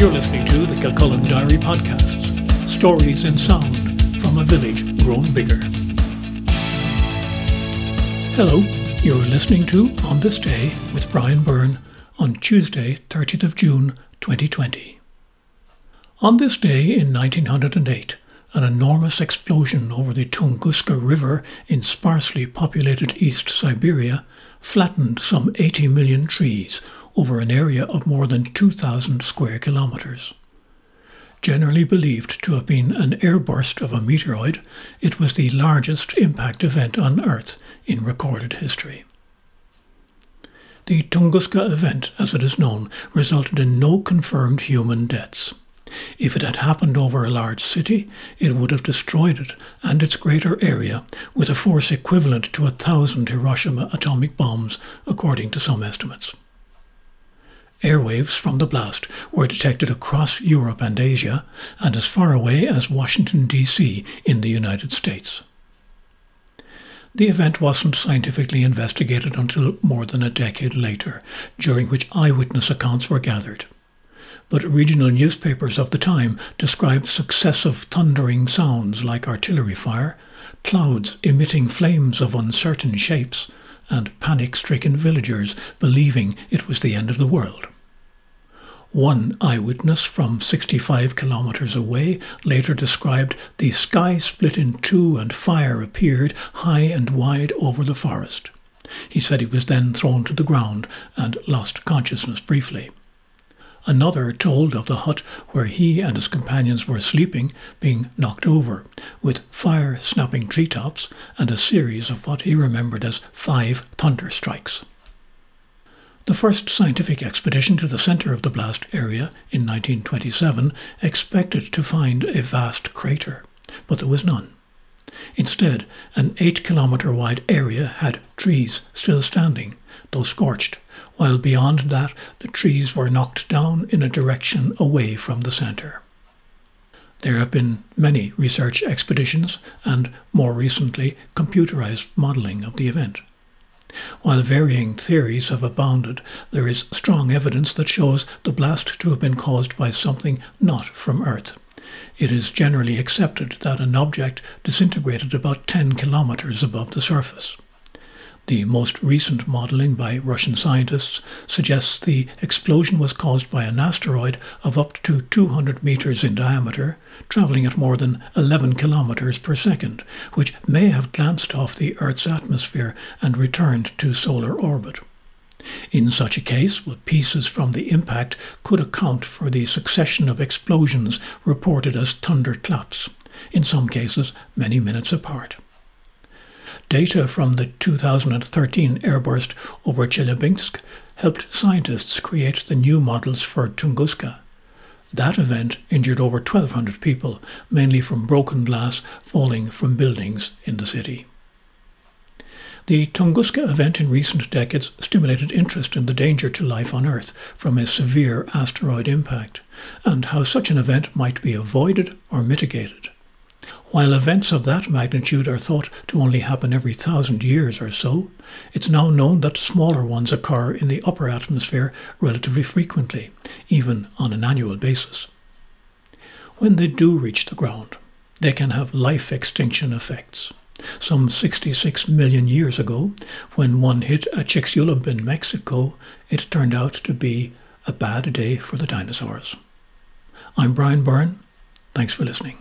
You're listening to the Kilcullen Diary Podcasts, stories in sound from a village grown bigger. Hello, you're listening to On This Day with Brian Byrne on Tuesday, 30th of June, 2020. On this day in 1908, an enormous explosion over the Tunguska River in sparsely populated East Siberia flattened some 80 million trees over an area of more than 2,000 square kilometres. Generally believed to have been an airburst of a meteoroid, it was the largest impact event on Earth in recorded history. The Tunguska event, as it is known, resulted in no confirmed human deaths. If it had happened over a large city, it would have destroyed it and its greater area with a force equivalent to a thousand Hiroshima atomic bombs, according to some estimates. Airwaves from the blast were detected across Europe and Asia and as far away as Washington, D.C. in the United States. The event wasn't scientifically investigated until more than a decade later, during which eyewitness accounts were gathered but regional newspapers of the time described successive thundering sounds like artillery fire, clouds emitting flames of uncertain shapes, and panic stricken villagers believing it was the end of the world. One eyewitness from 65 kilometers away later described the sky split in two and fire appeared high and wide over the forest. He said he was then thrown to the ground and lost consciousness briefly. Another told of the hut where he and his companions were sleeping being knocked over, with fire snapping treetops and a series of what he remembered as five thunder strikes. The first scientific expedition to the centre of the blast area in 1927 expected to find a vast crater, but there was none. Instead, an 8 kilometre wide area had trees still standing, though scorched, while beyond that the trees were knocked down in a direction away from the centre. There have been many research expeditions and, more recently, computerized modelling of the event. While varying theories have abounded, there is strong evidence that shows the blast to have been caused by something not from Earth. It is generally accepted that an object disintegrated about 10 kilometers above the surface. The most recent modelling by Russian scientists suggests the explosion was caused by an asteroid of up to 200 meters in diameter, travelling at more than 11 kilometers per second, which may have glanced off the Earth's atmosphere and returned to solar orbit. In such a case, pieces from the impact could account for the succession of explosions reported as thunderclaps, in some cases many minutes apart. Data from the 2013 airburst over Chelyabinsk helped scientists create the new models for Tunguska. That event injured over 1,200 people, mainly from broken glass falling from buildings in the city. The Tunguska event in recent decades stimulated interest in the danger to life on Earth from a severe asteroid impact, and how such an event might be avoided or mitigated. While events of that magnitude are thought to only happen every thousand years or so, it's now known that smaller ones occur in the upper atmosphere relatively frequently, even on an annual basis. When they do reach the ground, they can have life extinction effects. Some 66 million years ago, when one hit a Chicxulub in Mexico, it turned out to be a bad day for the dinosaurs. I'm Brian Byrne. Thanks for listening.